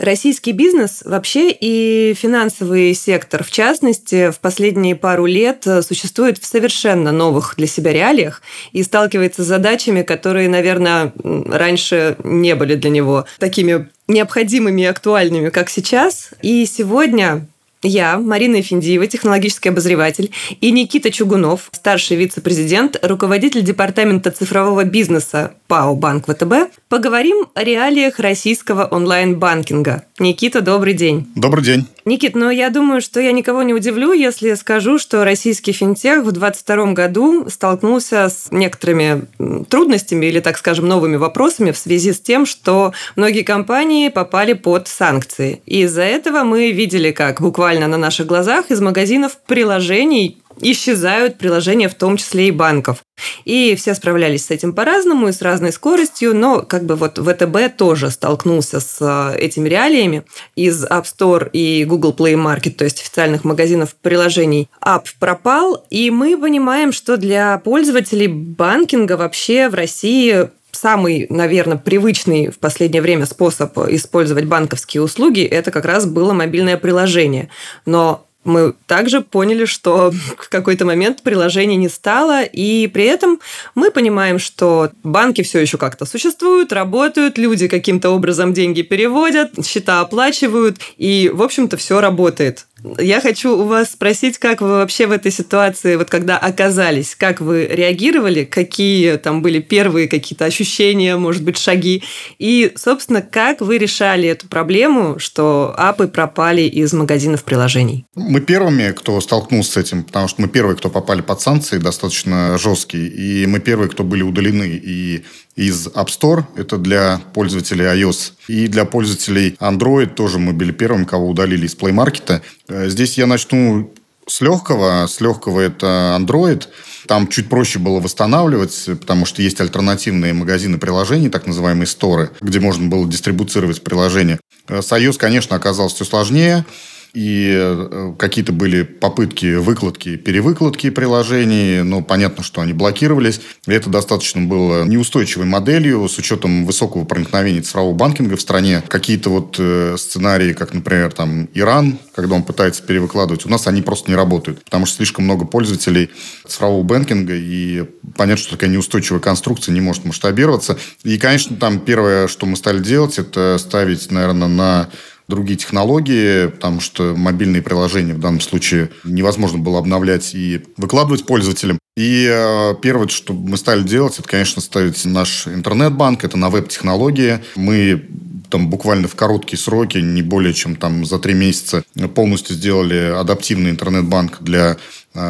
Российский бизнес вообще и финансовый сектор, в частности, в последние пару лет существует в совершенно новых для себя реалиях и сталкивается с задачами, которые, наверное, раньше не были для него такими необходимыми и актуальными, как сейчас. И сегодня я, Марина Эфиндиева, технологический обозреватель, и Никита Чугунов, старший вице-президент, руководитель департамента цифрового бизнеса ПАО «Банк ВТБ», поговорим о реалиях российского онлайн-банкинга. Никита, добрый день. Добрый день. Никит, ну я думаю, что я никого не удивлю, если скажу, что российский финтех в 2022 году столкнулся с некоторыми трудностями или, так скажем, новыми вопросами в связи с тем, что многие компании попали под санкции. И из-за этого мы видели, как буквально на наших глазах из магазинов приложений исчезают приложения, в том числе и банков. И все справлялись с этим по-разному и с разной скоростью, но как бы вот ВТБ тоже столкнулся с э, этими реалиями. Из App Store и Google Play Market, то есть официальных магазинов приложений, App пропал, и мы понимаем, что для пользователей банкинга вообще в России самый, наверное, привычный в последнее время способ использовать банковские услуги, это как раз было мобильное приложение. Но мы также поняли, что в какой-то момент приложения не стало, и при этом мы понимаем, что банки все еще как-то существуют, работают, люди каким-то образом деньги переводят, счета оплачивают, и, в общем-то, все работает. Я хочу у вас спросить, как вы вообще в этой ситуации, вот когда оказались, как вы реагировали, какие там были первые какие-то ощущения, может быть, шаги, и, собственно, как вы решали эту проблему, что апы пропали из магазинов приложений? Мы первыми, кто столкнулся с этим, потому что мы первые, кто попали под санкции достаточно жесткие, и мы первые, кто были удалены. И из App Store, это для пользователей iOS, и для пользователей Android тоже мы были первыми, кого удалили из Play Market. Э, здесь я начну с легкого. С легкого это Android. Там чуть проще было восстанавливать, потому что есть альтернативные магазины приложений, так называемые сторы, где можно было дистрибуцировать приложения. Э, с iOS, конечно, оказалось все сложнее и э, какие-то были попытки выкладки, перевыкладки приложений, но понятно, что они блокировались. И это достаточно было неустойчивой моделью с учетом высокого проникновения цифрового банкинга в стране. Какие-то вот э, сценарии, как, например, там Иран, когда он пытается перевыкладывать, у нас они просто не работают, потому что слишком много пользователей цифрового банкинга, и понятно, что такая неустойчивая конструкция не может масштабироваться. И, конечно, там первое, что мы стали делать, это ставить, наверное, на другие технологии, потому что мобильные приложения в данном случае невозможно было обновлять и выкладывать пользователям. И э, первое, что мы стали делать, это, конечно, ставить наш интернет-банк, это на веб-технологии. Мы там буквально в короткие сроки, не более чем там за три месяца, полностью сделали адаптивный интернет-банк для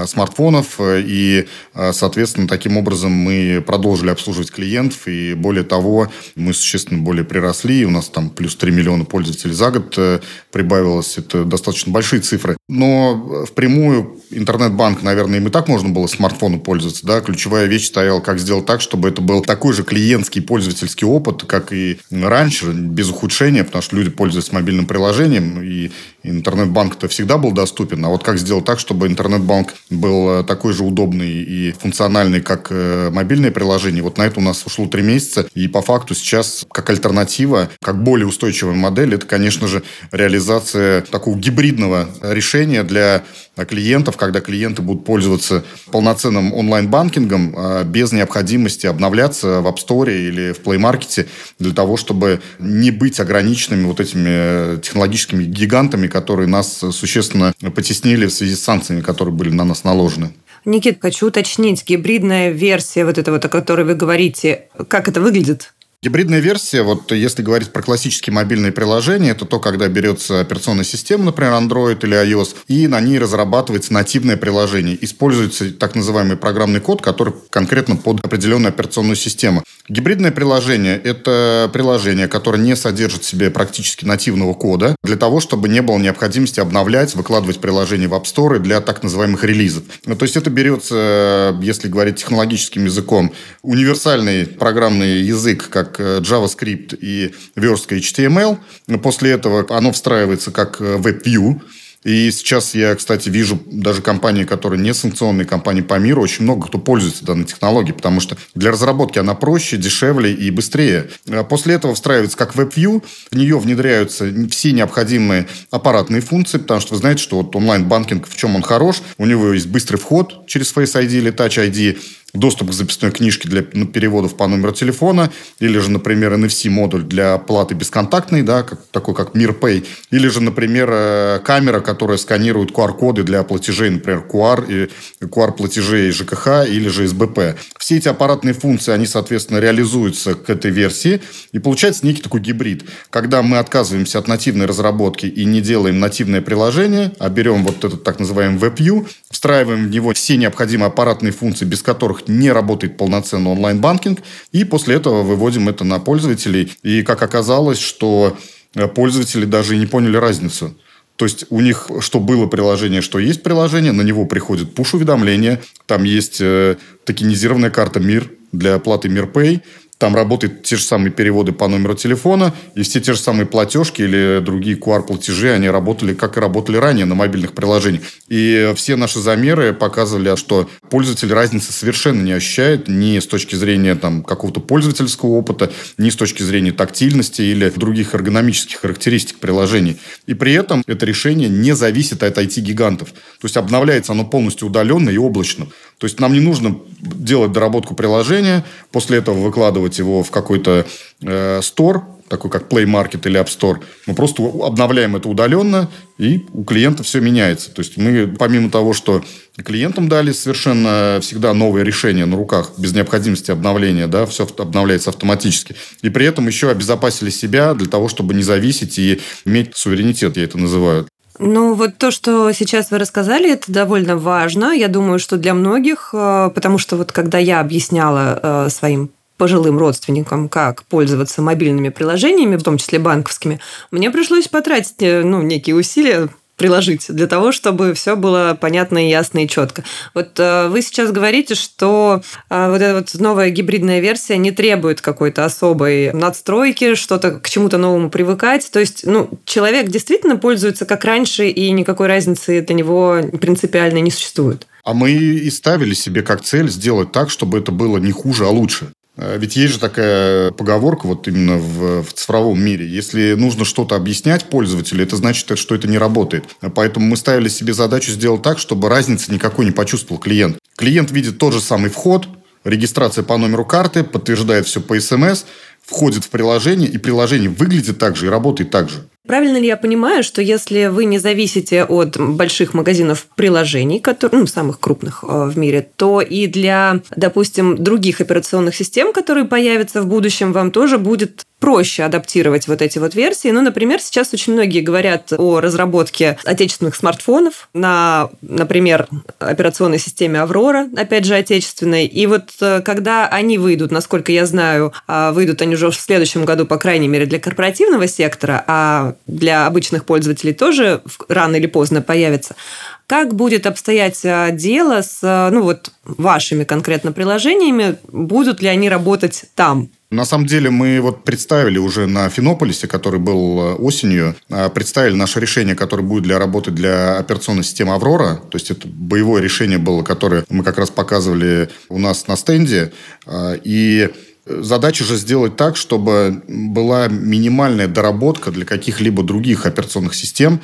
смартфонов, э, и, э, соответственно, таким образом мы продолжили обслуживать клиентов, и более того, мы существенно более приросли, у нас там плюс 3 миллиона пользователей за год прибавилось, это достаточно большие цифры. Но впрямую интернет-банк, наверное, им и так можно было смартфону пользоваться, да, ключевая вещь стояла, как сделать так, чтобы это был такой же клиентский пользовательский опыт, как и раньше, без ухудшения, потому что люди пользуются мобильным приложением, и интернет-банк-то всегда был доступен, а вот как сделать так, чтобы интернет-банк был э, такой же удобный и функциональный, как э, мобильное приложение. Вот на это у нас ушло три месяца. И по факту сейчас, как альтернатива, как более устойчивая модель, это, конечно же, реализация такого гибридного решения для клиентов, когда клиенты будут пользоваться полноценным онлайн-банкингом а без необходимости обновляться в App Store или в Play Market для того, чтобы не быть ограниченными вот этими э, технологическими гигантами, которые нас существенно потеснили в связи с санкциями, которые были на нас наложены. Никит, хочу уточнить, гибридная версия вот этого, о которой вы говорите, как это выглядит? Гибридная версия, вот если говорить про классические мобильные приложения, это то, когда берется операционная система, например, Android или iOS, и на ней разрабатывается нативное приложение. Используется так называемый программный код, который конкретно под определенную операционную систему. Гибридное приложение – это приложение, которое не содержит в себе практически нативного кода, для того, чтобы не было необходимости обновлять, выкладывать приложение в App Store для так называемых релизов. Ну, то есть это берется, если говорить технологическим языком, универсальный программный язык, как как э, JavaScript и верстка HTML. После этого оно встраивается как WebView, И сейчас я, кстати, вижу даже компании, которые не санкционные компании по миру, очень много кто пользуется данной технологией, потому что для разработки она проще, дешевле и быстрее. А после этого встраивается как WebView, в нее внедряются все необходимые аппаратные функции, потому что вы знаете, что вот онлайн-банкинг, в чем он хорош, у него есть быстрый вход через Face ID или Touch ID, доступ к записной книжке для ну, переводов по номеру телефона, или же, например, NFC-модуль для платы бесконтактной, да, как, такой как MirPay, или же, например, э, камера, которая сканирует QR-коды для платежей, например, QR, и QR-платежей ЖКХ или же СБП. Все эти аппаратные функции, они, соответственно, реализуются к этой версии, и получается некий такой гибрид. Когда мы отказываемся от нативной разработки и не делаем нативное приложение, а берем вот этот так называемый WebView, встраиваем в него все необходимые аппаратные функции, без которых которых не работает полноценный онлайн-банкинг, и после этого выводим это на пользователей. И как оказалось, что э, пользователи даже и не поняли разницу. То есть у них что было приложение, что есть приложение, на него приходит пуш-уведомление, там есть э, токенизированная карта МИР для оплаты МИРПэй, там работают те же самые переводы по номеру телефона, и все те же самые платежки или другие QR-платежи, они работали, как и работали ранее на мобильных приложениях. И все наши замеры показывали, что пользователь разницы совершенно не ощущает ни с точки зрения там, какого-то пользовательского опыта, ни с точки зрения тактильности или других эргономических характеристик приложений. И при этом это решение не зависит от IT-гигантов. То есть обновляется оно полностью удаленно и облачно. То есть нам не нужно делать доработку приложения, после этого выкладывать его в какой-то э, такой как Play Market или App Store. Мы просто обновляем это удаленно, и у клиента все меняется. То есть мы, помимо того, что клиентам дали совершенно всегда новое решение на руках, без необходимости обновления, да, все обновляется автоматически. И при этом еще обезопасили себя для того, чтобы не зависеть и иметь суверенитет, я это называю. Ну, вот то, что сейчас вы рассказали, это довольно важно. Я думаю, что для многих, э, потому что вот когда я объясняла э, своим пожилым родственникам, как пользоваться мобильными приложениями, в том числе банковскими, мне пришлось потратить э, ну, некие усилия, приложить для того, чтобы все было понятно ясно и четко. Вот э, вы сейчас говорите, что э, вот эта вот новая гибридная версия не требует какой-то особой надстройки, что-то к чему-то новому привыкать. То есть, ну, человек действительно пользуется как раньше, и никакой разницы для него принципиально не существует. А мы и ставили себе как цель сделать так, чтобы это было не хуже, а лучше. Э, ведь есть же такая поговорка вот именно в, в цифровом мире. Если нужно что-то объяснять пользователю, это значит, что это не работает. Поэтому мы ставили себе задачу сделать так, чтобы разницы никакой не почувствовал клиент. Клиент видит тот же самый вход, регистрация по номеру карты, подтверждает все по СМС, входит в приложение, и приложение выглядит так же и работает так же. Правильно ли я понимаю, что если вы не зависите от больших магазинов приложений, которые, ну, самых крупных э, в мире, то и для, допустим, других операционных систем, которые появятся в будущем, вам тоже будет проще адаптировать вот эти вот версии. Ну, например, сейчас очень многие говорят о разработке отечественных смартфонов на, например, операционной системе Аврора, опять же, отечественной. И вот э, когда они выйдут, насколько я знаю, а, выйдут они уже в следующем году, по крайней мере, для корпоративного сектора, а для обычных пользователей тоже рано или поздно появится. Как будет обстоять а, дело с ну, вот, вашими конкретно приложениями? Будут ли они работать там? На самом деле мы вот представили уже на Финополисе, который был э, осенью, э, представили наше решение, которое будет для работы для операционной системы «Аврора». То есть это боевое решение было, которое мы как раз показывали у нас на стенде. Э, и Задача же сделать так, чтобы была минимальная доработка для каких-либо других операционных систем.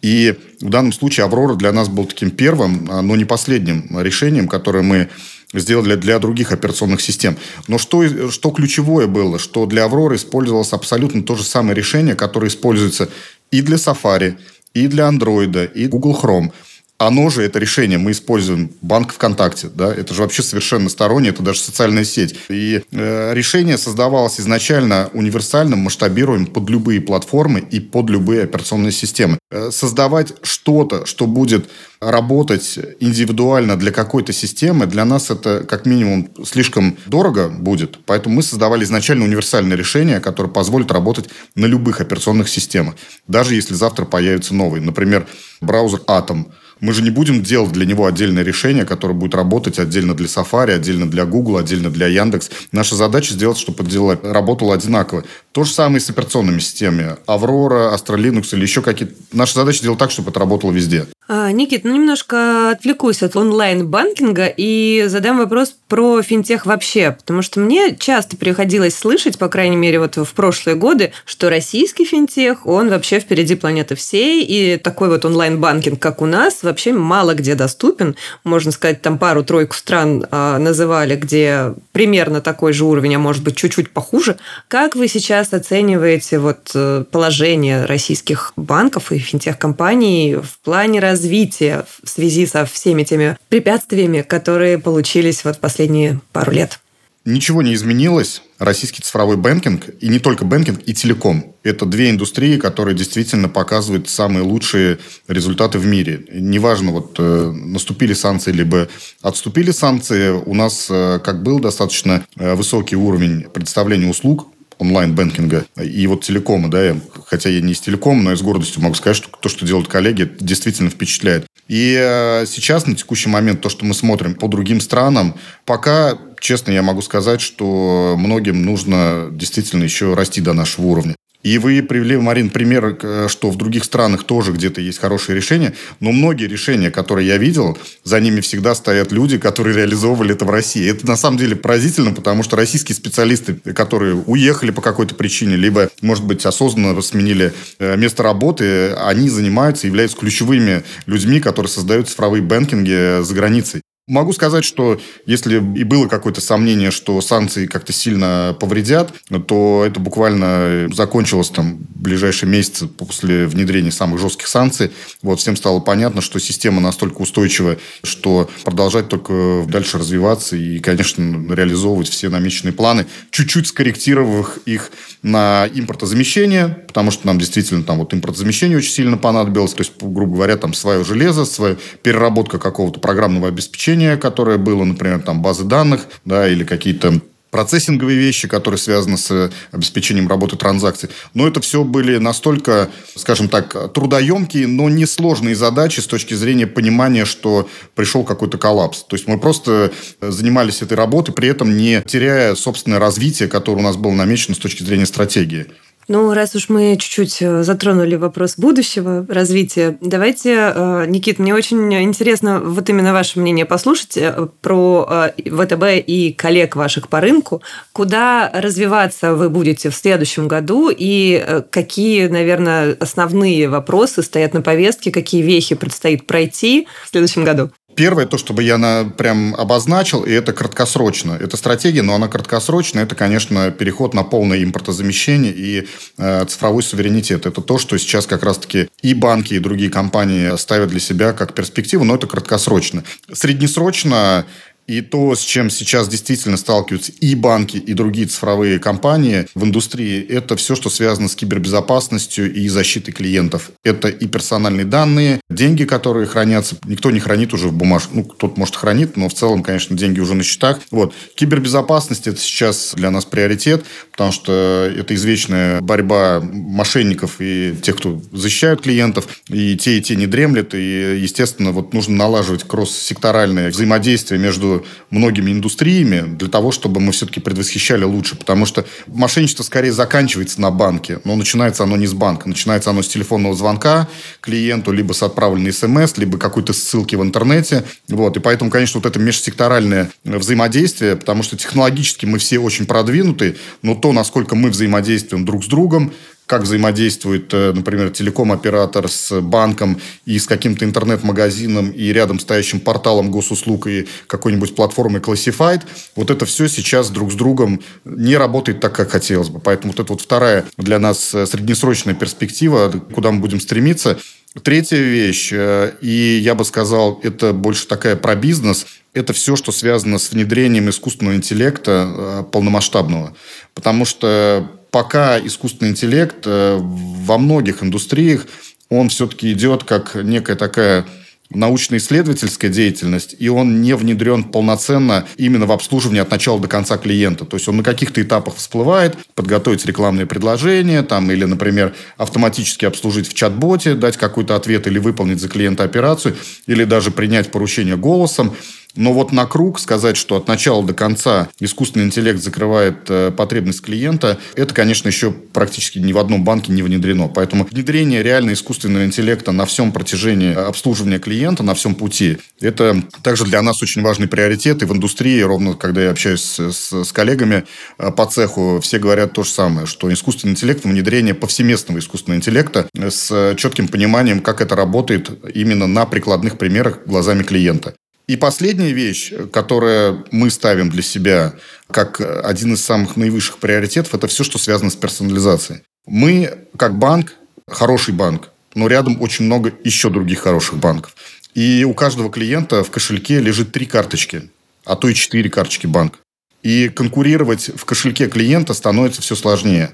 И в данном случае «Аврора» для нас был таким первым, но не последним решением, которое мы сделали для других операционных систем. Но что, что ключевое было, что для Авроры использовалось абсолютно то же самое решение, которое используется и для Safari, и для Android, и Google Chrome – оно же, это решение, мы используем банк ВКонтакте, да, это же вообще совершенно стороннее, это даже социальная сеть. И э, решение создавалось изначально универсальным, масштабируем под любые платформы и под любые операционные системы. Э, создавать что-то, что будет работать индивидуально для какой-то системы, для нас это как минимум слишком дорого будет. Поэтому мы создавали изначально универсальное решение, которое позволит работать на любых операционных системах, даже если завтра появится новый. Например, браузер Atom – мы же не будем делать для него отдельное решение, которое будет работать отдельно для Safari, отдельно для Google, отдельно для Яндекс. Наша задача сделать, чтобы дело работало одинаково. То же самое и с операционными системами. Аврора, Linux или еще какие-то. Наша задача делать так, чтобы это работало везде. А, Никит, ну немножко отвлекусь от онлайн-банкинга и задам вопрос про финтех вообще, потому что мне часто приходилось слышать, по крайней мере, вот в прошлые годы, что российский финтех, он вообще впереди планеты всей, и такой вот онлайн-банкинг, как у нас, вообще мало где доступен. Можно сказать, там пару-тройку стран а, называли, где примерно такой же уровень, а может быть чуть-чуть похуже. Как вы сейчас оцениваете вот э, положение российских банков и финтех-компаний в плане развития в связи со всеми теми препятствиями, которые получились вот последние пару лет? Ничего не изменилось. Российский цифровой банкинг, и не только банкинг, и телеком. Это две индустрии, которые действительно показывают самые лучшие результаты в мире. Неважно, вот э, наступили санкции, либо отступили санкции, у нас э, как был достаточно э, высокий уровень представления услуг онлайн-бэнкинга и вот телекома, да, хотя я не из телекома, но я с гордостью могу сказать, что то, что делают коллеги, действительно впечатляет. И э, сейчас, на текущий момент, то, что мы смотрим по другим странам, пока честно, я могу сказать, что многим нужно действительно еще расти до нашего уровня. И вы привели, Марин, пример, что в других странах тоже где-то есть хорошие решения, но многие решения, которые я видел, за ними всегда стоят люди, которые реализовывали это в России. Это на самом деле поразительно, потому что российские специалисты, которые уехали по какой-то причине, либо, может быть, осознанно сменили э, место работы, они занимаются, являются ключевыми людьми, которые создают цифровые бэнкинги за границей. Могу сказать, что если и было какое-то сомнение, что санкции как-то сильно повредят, то это буквально закончилось там ближайшие месяцы после внедрения самых жестких санкций. Вот всем стало понятно, что система настолько устойчива, что продолжать только дальше развиваться и, конечно, реализовывать все намеченные планы, чуть-чуть скорректировав их на импортозамещение, потому что нам действительно там вот импортозамещение очень сильно понадобилось, то есть, грубо говоря, там свое железо, своя переработка какого-то программного обеспечения, обучение, которое было, например, там базы данных, да, или какие-то процессинговые вещи, которые связаны с обеспечением работы транзакций. Но это все были настолько, скажем так, трудоемкие, но несложные задачи с точки зрения понимания, что пришел какой-то коллапс. То есть мы просто занимались этой работой, при этом не теряя собственное развитие, которое у нас было намечено с точки зрения стратегии. Ну, раз уж мы чуть-чуть э, затронули вопрос будущего развития, давайте, э, Никит, мне очень интересно вот именно ваше мнение послушать э, про ВТБ и коллег ваших по рынку. Куда развиваться вы будете в следующем году и какие, наверное, основные вопросы стоят на повестке, какие вехи предстоит пройти в следующем году? Первое, то, чтобы я на, прям обозначил, и это краткосрочно. Это стратегия, но она краткосрочная. Это, конечно, переход на полное импортозамещение и э, цифровой суверенитет. Это то, что сейчас как раз-таки и банки, и другие компании ставят для себя как перспективу, но это краткосрочно. Среднесрочно и то, с чем сейчас действительно сталкиваются и банки, и другие цифровые компании в индустрии, это все, что связано с кибербезопасностью и защитой клиентов. Это и персональные данные, деньги, которые хранятся. Никто не хранит уже в бумажке. Ну, кто-то, может, хранит, но в целом, конечно, деньги уже на счетах. Вот. Кибербезопасность – это сейчас для нас приоритет, потому что это извечная борьба мошенников и тех, кто защищают клиентов. И те, и те не дремлят. И, естественно, вот нужно налаживать кросс-секторальное взаимодействие между многими индустриями для того, чтобы мы все-таки предвосхищали лучше. Потому что мошенничество скорее заканчивается на банке, но начинается оно не с банка. Начинается оно с телефонного звонка клиенту, либо с отправленной смс, либо какой-то ссылки в интернете. Вот. И поэтому, конечно, вот это межсекторальное взаимодействие, потому что технологически мы все очень продвинуты, но то, насколько мы взаимодействуем друг с другом, как взаимодействует, э, например, телеком-оператор с банком и с каким-то интернет-магазином и рядом стоящим порталом госуслуг и какой-нибудь платформой Classified. Вот это все сейчас друг с другом не работает так, как хотелось бы. Поэтому вот это вот вторая для нас э, среднесрочная перспектива, куда мы будем стремиться. Третья вещь, э, и я бы сказал, это больше такая про бизнес, это все, что связано с внедрением искусственного интеллекта полномасштабного. Потому что пока искусственный интеллект э, во многих индустриях, он все-таки идет как некая такая научно-исследовательская деятельность, и он не внедрен полноценно именно в обслуживание от начала до конца клиента. То есть он на каких-то этапах всплывает, подготовить рекламные предложения, там, или, например, автоматически обслужить в чат-боте, дать какой-то ответ или выполнить за клиента операцию, или даже принять поручение голосом. Но вот на круг сказать, что от начала до конца искусственный интеллект закрывает э, потребность клиента, это, конечно, еще практически ни в одном банке не внедрено. Поэтому внедрение реально искусственного интеллекта на всем протяжении обслуживания клиента, на всем пути, это также для нас очень важный приоритет. И в индустрии, ровно когда я общаюсь с, с коллегами э, по цеху, все говорят то же самое, что искусственный интеллект, внедрение повсеместного искусственного интеллекта с четким пониманием, как это работает именно на прикладных примерах глазами клиента. И последняя вещь, которую мы ставим для себя как один из самых наивысших приоритетов, это все, что связано с персонализацией. Мы, как банк, хороший банк, но рядом очень много еще других хороших банков. И у каждого клиента в кошельке лежит три карточки, а то и четыре карточки банка. И конкурировать в кошельке клиента становится все сложнее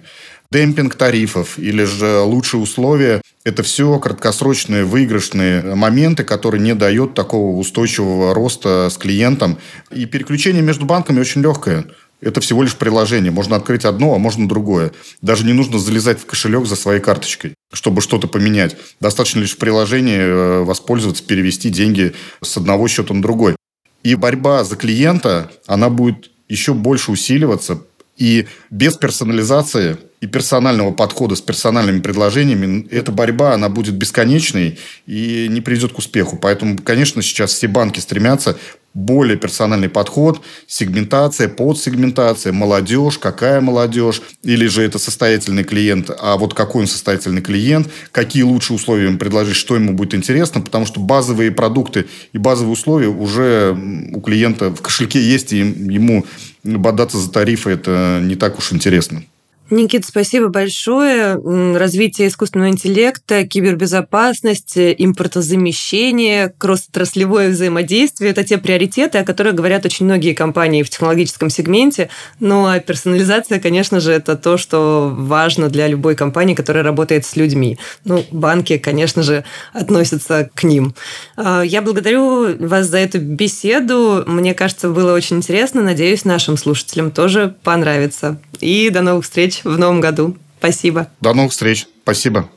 демпинг тарифов или же лучшие условия – это все краткосрочные выигрышные моменты, которые не дают такого устойчивого роста с клиентом. И переключение между банками очень легкое. Это всего лишь приложение. Можно открыть одно, а можно другое. Даже не нужно залезать в кошелек за своей карточкой, чтобы что-то поменять. Достаточно лишь в приложении э, воспользоваться, перевести деньги с одного счета на другой. И борьба за клиента, она будет еще больше усиливаться. И без персонализации и персонального подхода с персональными предложениями, эта борьба, она будет бесконечной и не приведет к успеху. Поэтому, конечно, сейчас все банки стремятся более персональный подход, сегментация, подсегментация, молодежь, какая молодежь, или же это состоятельный клиент, а вот какой он состоятельный клиент, какие лучшие условия ему предложить, что ему будет интересно, потому что базовые продукты и базовые условия уже у клиента в кошельке есть, и ему бодаться за тарифы это не так уж интересно. Никит, спасибо большое. Развитие искусственного интеллекта, кибербезопасность, импортозамещение, кросс-отраслевое взаимодействие – это те приоритеты, о которых говорят очень многие компании в технологическом сегменте. Ну, а персонализация, конечно же, это то, что важно для любой компании, которая работает с людьми. Ну, банки, конечно же, относятся к ним. А, я благодарю вас за эту беседу. Мне кажется, было очень интересно. Надеюсь, нашим слушателям тоже понравится. И до новых встреч в новом году. Спасибо. До новых встреч. Спасибо.